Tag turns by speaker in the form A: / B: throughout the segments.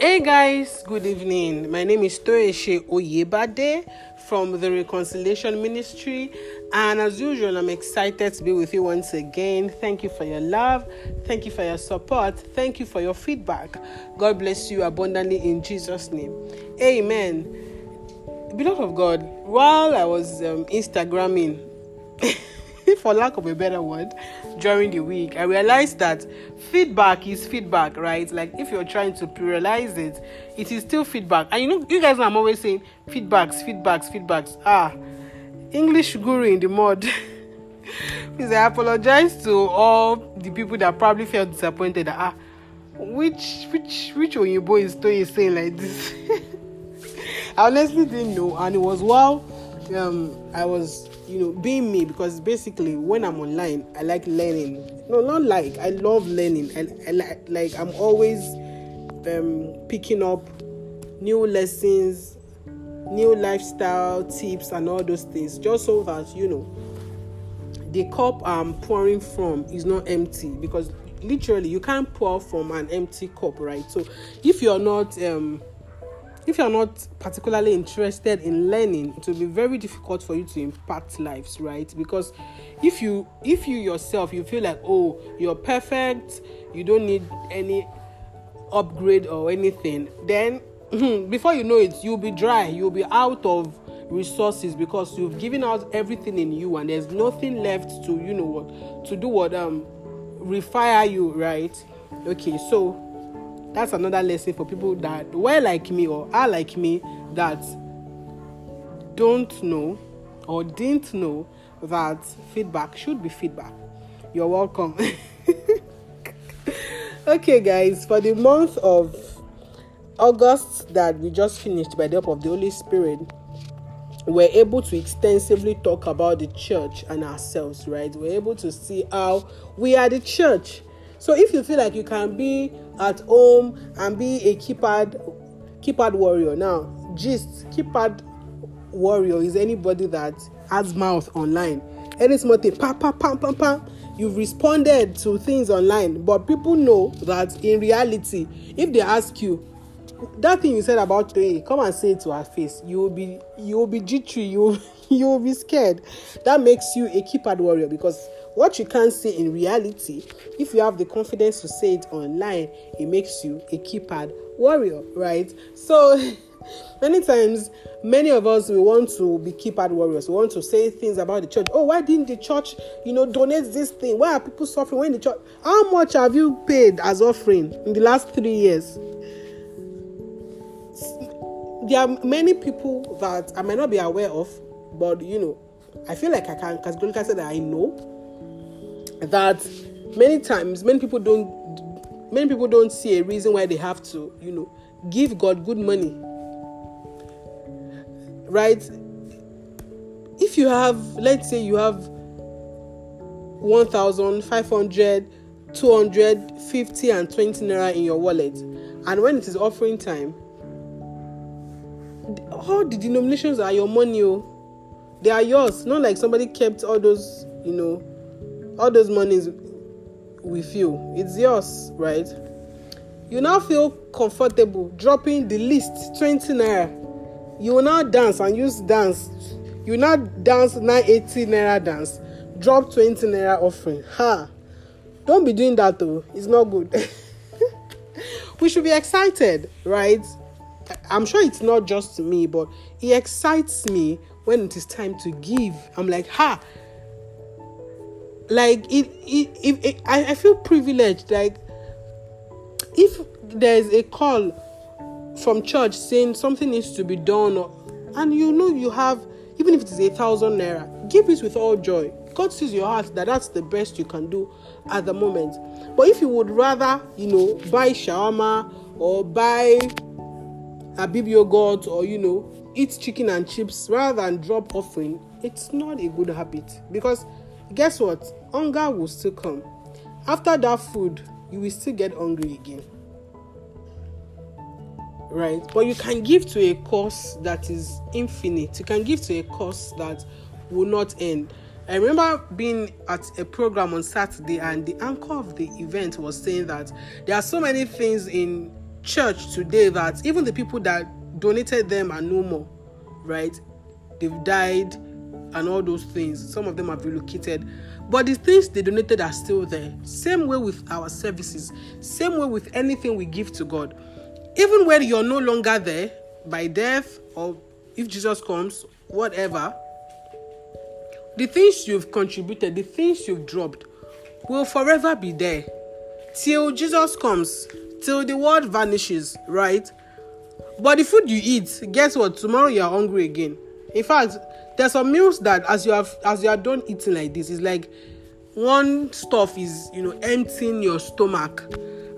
A: Hey guys, good evening. My name is Toeshe Oyebade from the Reconciliation Ministry, and as usual, I'm excited to be with you once again. Thank you for your love, thank you for your support, thank you for your feedback. God bless you abundantly in Jesus' name. Amen. Beloved of God, while I was um, Instagramming, for lack of a better word, during the week, I realized that feedback is feedback, right? Like if you're trying to pluralize it, it is still feedback. And you know, you guys know I'm always saying feedbacks, feedbacks, feedbacks. Ah, English guru in the mud. Please, I apologize to all the people that probably felt disappointed. That, ah, which which which Oyibo is Toye saying like this? I honestly didn't know, and it was while um, I was you know being me because basically when i'm online i like learning. No not like i love learning. And I, like like i'm always um picking up new lessons new lifestyle tips and all those things just so that you know the cup i'm pouring from is not empty because literally you can't pour from an empty cup right? So if you're not um if you're not particularly interested in learning it will be very difficult for you to impact lives right? Because if you if you yourself you feel like oh you're perfect you don't need any upgrade or anything then before you know it you'll be dry you'll be out of resources because you've given out everything in you and there's nothing left to you know what to do what um refire you right? Okay so that's another lesson for people that were like me or are like me that don't know or didn't know that feedback should be feedback. You're welcome. okay, guys, for the month of August that we just finished by the help of the Holy Spirit, we're able to extensively talk about the church and ourselves, right? We're able to see how we are the church so if you feel like you can be at home and be a keypad keypad warrior now, gist keypad warrior is anybody that has mouth online. Any small thing, pam pam pam pam pam. You've responded to things online, but people know that in reality, if they ask you, that thing you said about Toye, come and say it to her face. You will be you will be jittery, you you will be scared. That makes you a keypad warrior because what you can't say in reality, if you have the confidence to say it online, it makes you a keypad warrior, right? So many times many of us we want to be keypad warriors we want to say things about the church oh why didn't the church you know donate this thing why are people suffering when the church how much have you paid as offering in the last three years there are many people that i may not be aware of but you know i feel like i can categorically say that i know that many times many people don't many people don't see a reason why they have to you know give god good money. Right? If you have let's say you have 1500 250 and 20 naira in your wallet and when it is offering time all the denominations are your money oh? They are yours. Not like somebody kept all those you know all those monies with you. It's yours right? You now feel comfortable dropping the least 20 naira. You will now dance and use dance. You now dance 980 naira dance. Drop 20 naira offering. Ha! Don't be doing that though. It's not good. We should be excited right i'm sure it's not just me but it excites me when it is time to give. I'm like ha! Like it, it, it, it I, I feel privileged. Like if there's a call from church saying something needs to be done or, and you know you have even if it is a thousand naira give it with all joy. God sees your heart that that's the best you can do at the moment. But if you would rather you know buy shawarma or buy a baby yogurt or you know eat chicken and chips rather than drop offering it's not a good habit. Because guess what? Hunger will still come. After that food you will still get hungry again. Right? But you can give to a cause that is infinite. You can give to a cause that will not end. I remember being at a program on saturday and the anchor of the event was saying that there are so many things in church today that even the people that donated them are no more, right? They've died and all those things. Some of them have relocated. But the things they donated are still there. Same way with our services, same way with anything we give to God. Even when you're no longer there by death or if Jesus comes, whatever, the things you've contributed, the things you've dropped, will forever be there till Jesus comes, till the world vanishes, right? But the food you eat, guess what? Tomorrow you are hungry again. In fact, there's some meals that as you have as you are done eating like this, it's like one stuff is you know emptying your stomach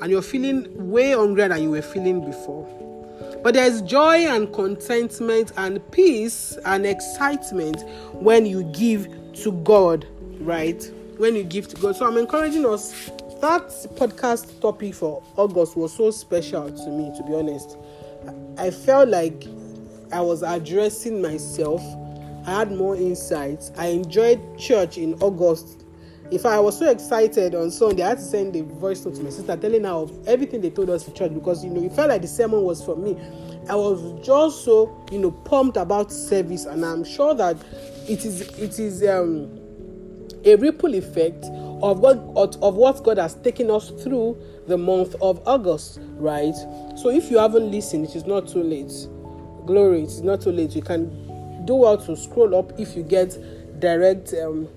A: and you're feeling way hungrier than you were feeling before. But there's joy and contentment and peace and excitement when you give to God, right? When you give to God. So I'm encouraging us. That podcast topic for August was so special to me, to be honest. I felt like I was addressing myself. I had more insights. I enjoyed church in August. Fact, I was so excited on Sunday. I had to send a voice note to my sister telling her of everything they told us in church because you know it felt like the sermon was for me. I was just so you know pumped about service, and I'm sure that it is it is um, a ripple effect of what of what God has taken us through the month of August, right? So if you haven't listened, it is not too late. Glory, it is not too late. You can do well to scroll up if you get direct um,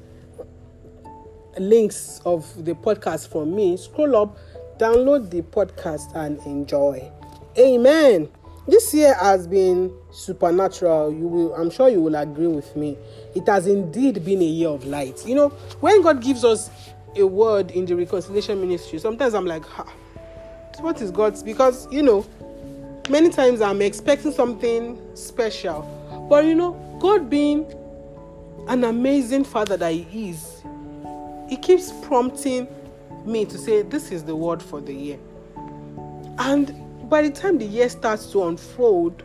A: links of the podcast from me. Scroll up, download the podcast, and enjoy. Amen. This year has been supernatural. You will, I'm sure you will agree with me. It has indeed been a year of light. You know, when God gives us a word in the reconciliation ministry, sometimes I'm like, ha, what is God's? Because you know, many times I'm expecting something special, but you know, God being an amazing Father that He is, He keeps prompting me to say, This is the word for the year. And by the time the year starts to unfold,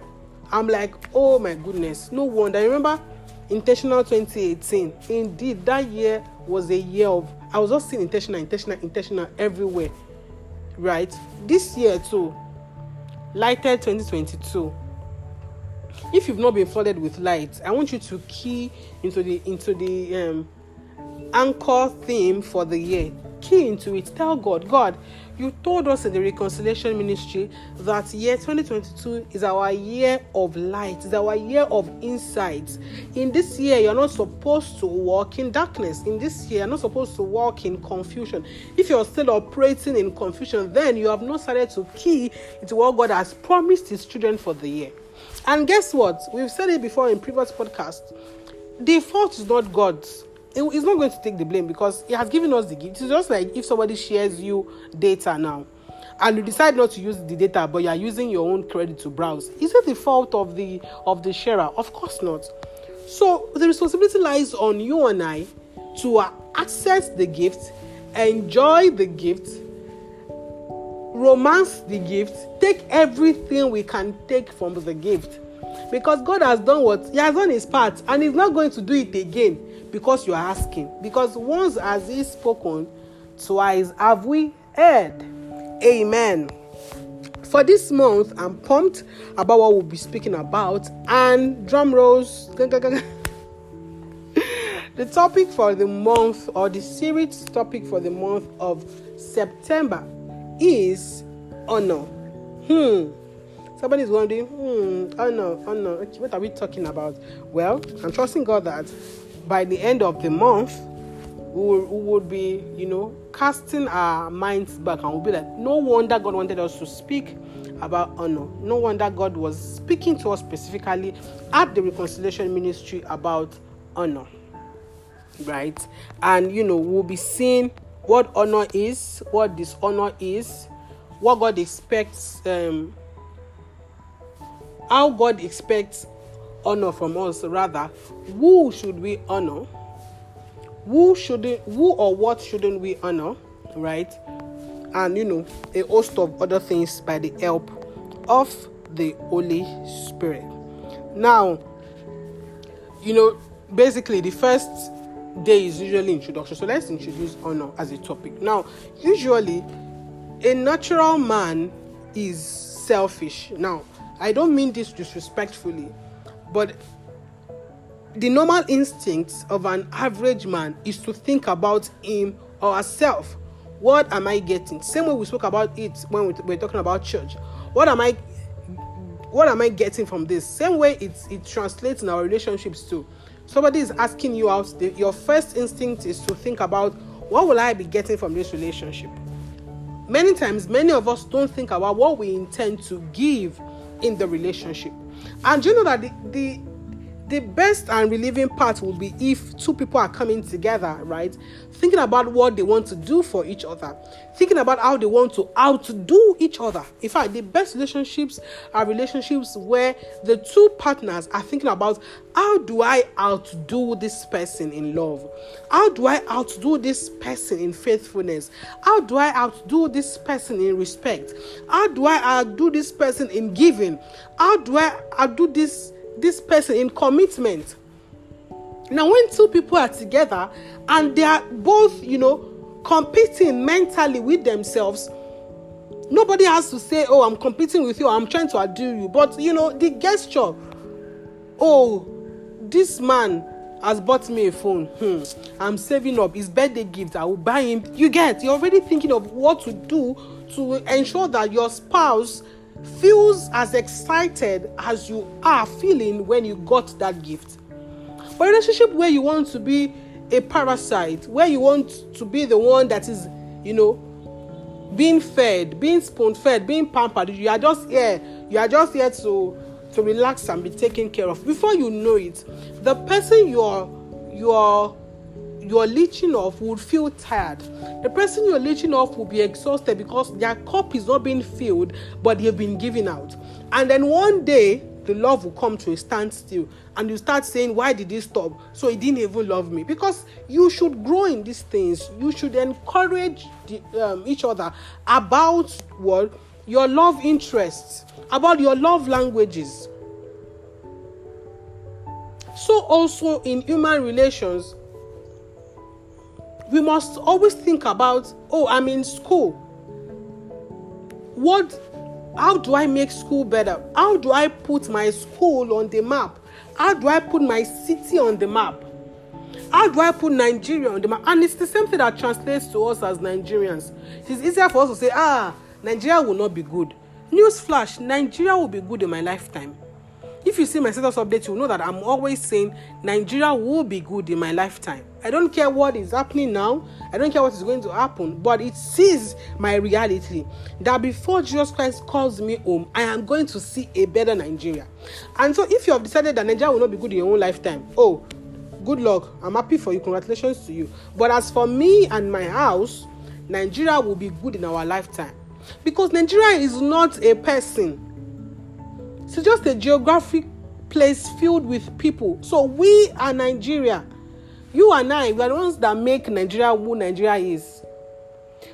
A: I'm like, oh my goodness, no wonder. I remember intentional 2018. Indeed, that year was a year of I was just seeing intentional, intentional, intentional everywhere. Right? This year too, lighted 2022. If you've not been flooded with light, I want you to key into the into the um, anchor theme for the year. Key into it. Tell God, God, you told us in the reconciliation ministry that year 2022 is our year of light, is our year of insights. In this year, you're not supposed to walk in darkness. In this year, you're not supposed to walk in confusion. If you're still operating in confusion, then you have not started to key into what God has promised His children for the year. And guess what? We've said it before in previous podcasts. The fault is not God's he's not going to take the blame because he has given us the gift. It's just like if somebody shares you data now and you decide not to use the data but you are using your own credit to browse. Is it the fault of the of the sharer? Of course not. So the responsibility lies on you and I to uh, access the gift, enjoy the gift, romance the gift, take everything we can take from the gift. Because God has done what He has done His part and He's not going to do it again because you are asking. Because once has He spoken, twice have we heard. Amen. For this month, I'm pumped about what we'll be speaking about. And drum rolls. the topic for the month, or the series topic for the month of September, is honor. Hmm. Somebody's wondering, hmm, honor, honor. What are we talking about? Well, I'm trusting God that by the end of the month, we will, we would be, you know, casting our minds back and we'll be like, no wonder God wanted us to speak about honor. No wonder God was speaking to us specifically at the reconciliation ministry about honor. Right? And, you know, we'll be seeing what honor is, what dishonor is, what God expects, um, how God expects honor from us rather who should we honor? Who shouldn't who or what shouldn't we honor right? And you know a host of other things by the help of the holy spirit. Now you know basically the first day is usually introduction. So let's introduce honor as a topic. Now usually a natural man is selfish. Now, I don't mean this disrespectfully, but the normal instinct of an average man is to think about him or herself. What am I getting? Same way we spoke about it when we we're talking about church. What am I what am I getting from this? Same way it, it translates in our relationships too. Somebody is asking you out, the, your first instinct is to think about what will I be getting from this relationship? Many times, many of us don't think about what we intend to give in the relationship. And you know that the, the the best and relieving part will be if two people are coming together, right? Thinking about what they want to do for each other, thinking about how they want to outdo each other. In fact, the best relationships are relationships where the two partners are thinking about how do I outdo this person in love? How do I outdo this person in faithfulness? How do I outdo this person in respect? How do I outdo this person in giving? How do I outdo this this person in commitment. Now, when two people are together and they are both, you know, competing mentally with themselves, nobody has to say, Oh, I'm competing with you, I'm trying to outdo you. But, you know, the gesture, Oh, this man has bought me a phone. Hmm. I'm saving up his birthday gift. I will buy him. You get, you're already thinking of what to do to ensure that your spouse feels as excited as you are feeling when you got that gift. But relationship where you want to be a parasite, where you want to be the one that is, you know, being fed, being spoon fed, being pampered, you are just here, you are just here to to relax and be taken care of. Before you know it, the person you're you're you're leeching off would feel tired. The person you're leeching off will be exhausted because their cup is not being filled, but they've been given out. And then one day, the love will come to a standstill and you start saying why did he stop? So he didn't even love me. Because you should grow in these things. You should encourage the, um, each other about what? Your love interests about your love languages. So also in human relations we must always think about oh i'm in school. What how do i make school better? How do i put my school on the map? How do i put my city on the map? How do i put nigeria on the map? And it's the same thing that translates to us as nigerians. It's easier for us to say ah nigeria will not be good. News flash nigeria will be good in my lifetime. If you see my status update you know that i'm always saying nigeria will be good in my lifetime i don't care what is happening now. I don't care what is going to happen but it sees my reality. That before jesus christ calls me home i am going to see a better nigeria. And so if you have decided that nigeria will not be good in your own lifetime oh good luck. I'm happy for you. Congratulations to you. But as for me and my house nigeria will be good in our lifetime. Because nigeria is not a person. It's just a geographic place filled with people. So we are Nigeria. You and I, we are the ones that make Nigeria who Nigeria is.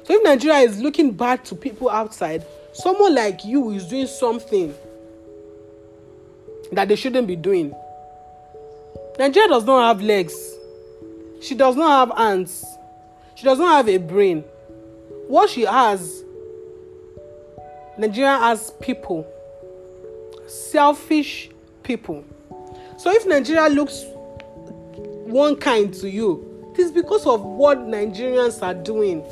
A: So if Nigeria is looking bad to people outside, someone like you is doing something that they shouldn't be doing. Nigeria does not have legs. She does not have hands. She does not have a brain. What she has, Nigeria has people selfish people. So if Nigeria looks one kind to you, it is because of what Nigerians are doing.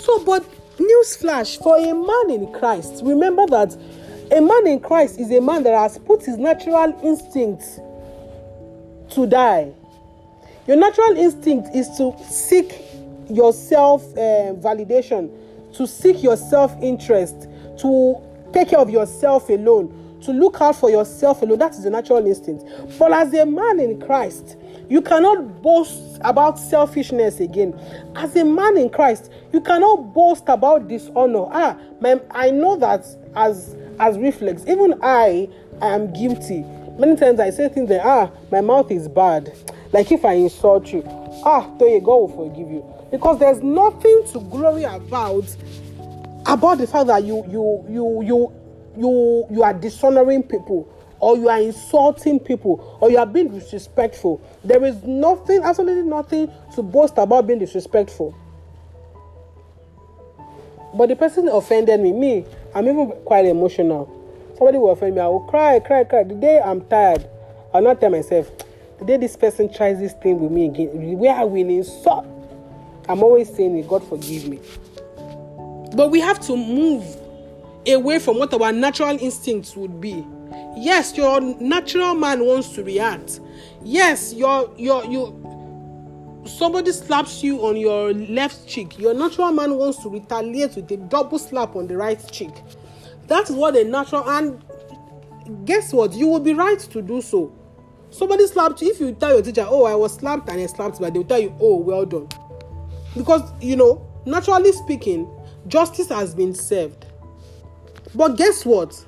A: So, but newsflash for a man in Christ, remember that a man in Christ is a man that has put his natural instinct to die. Your natural instinct is to seek your self uh, validation, to seek your self interest, to take care of yourself alone, to look out for yourself alone. That is the natural instinct. But as a man in Christ, you cannot boast about selfishness again. As a man in Christ, you cannot boast about dishonor. Ah, man, I know that as as reflex, even I am guilty. Many times I say things that ah, my mouth is bad. Like if I insult you, ah, Toye, God will forgive you. Because there's nothing to glory about about the fact that you you you you you you are dishonoring people or you are insulting people or you are being disrespectful there is nothing absolutely nothing to boast about being disrespectful but the person offended me. Me, I'm even quite emotional. Somebody will offend me, I will cry, cry, cry. The day I'm tired, I'll not tell myself, the day this person tries this thing with me again, where I will insult. I'm always saying, God forgive me. But we have to move away from what our natural instincts would be. Yes, your natural man wants to react. Yes, your your you somebody slaps you on your left cheek. Your natural man wants to retaliate with a double slap on the right cheek. That is what a natural and guess what? You will be right to do so. Somebody slapped you. If you tell your teacher, "Oh, I was slapped and I slapped," but they will tell you, "Oh, well done," because you know, naturally speaking, justice has been served. But guess what?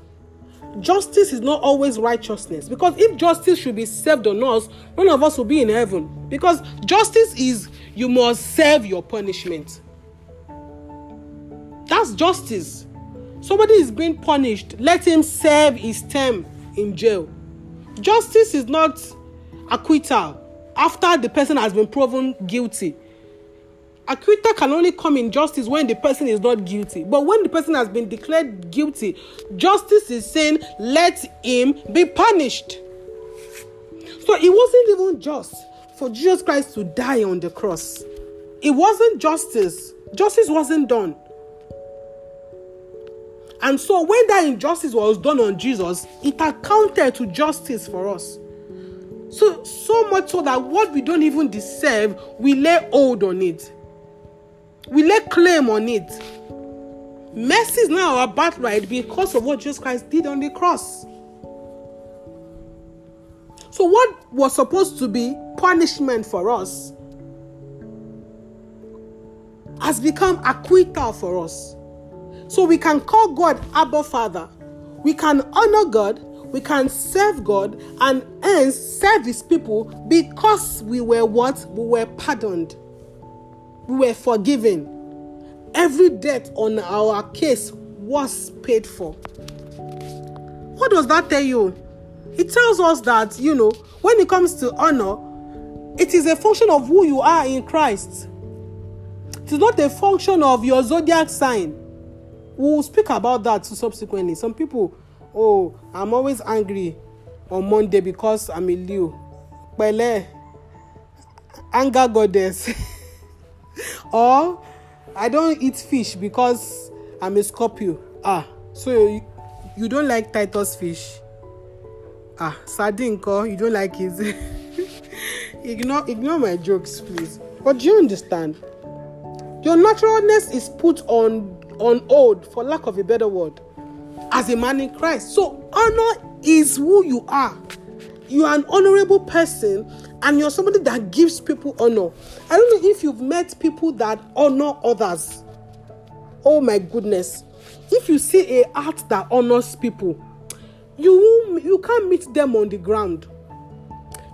A: Justice is not always righteousness. Because if justice should be served on us, none of us will be in heaven. Because justice is you must serve your punishment. That's justice. Somebody is being punished, let him serve his term in jail. Justice is not acquittal after the person has been proven guilty acquittal can only come in justice when the person is not guilty. But when the person has been declared guilty, justice is saying, let him be punished. So it wasn't even just for Jesus Christ to die on the cross. It wasn't justice. Justice wasn't done. And so when that injustice was done on Jesus, it accounted to justice for us. So so much so that what we don't even deserve, we lay hold on it. We lay claim on it. Mercy is now our birthright because of what Jesus Christ did on the cross. So, what was supposed to be punishment for us has become acquittal for us. So, we can call God Abba Father, we can honor God, we can serve God, and hence serve His people because we were what? We were pardoned we were forgiven. Every debt on our case was paid for. What does that tell you? It tells us that, you know, when it comes to honor, it is a function of who you are in Christ. It is not a function of your zodiac sign. We'll speak about that subsequently. Some people, oh, I'm always angry on Monday because I'm a Leo. Pele, anger goddess. or I don't eat fish because I'm a Scorpio. Ah, so you, you don't like Titus fish? Ah, sardine ko, you don't like it. ignore ignore my jokes, please. But do you understand? Your naturalness is put on on hold, for lack of a better word, as a man in Christ. So honor is who you are. You are an honorable person and you're somebody that gives people honor. I don't know if you've met people that honor others. Oh my goodness. If you see a heart that honors people, you you can't meet them on the ground.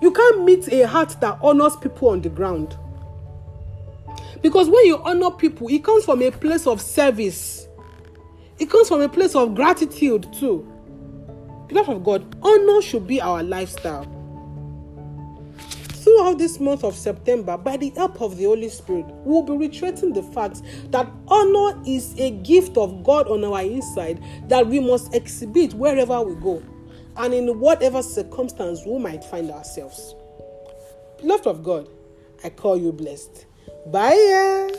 A: You can't meet a heart that honors people on the ground. Because when you honor people, it comes from a place of service. It comes from a place of gratitude too. Beloved of God, honor should be our lifestyle throughout this month of September, by the help of the Holy Spirit, we'll be reiterating the fact that honor is a gift of God on our inside that we must exhibit wherever we go and in whatever circumstance we might find ourselves. Beloved of God, I call you blessed. Bye.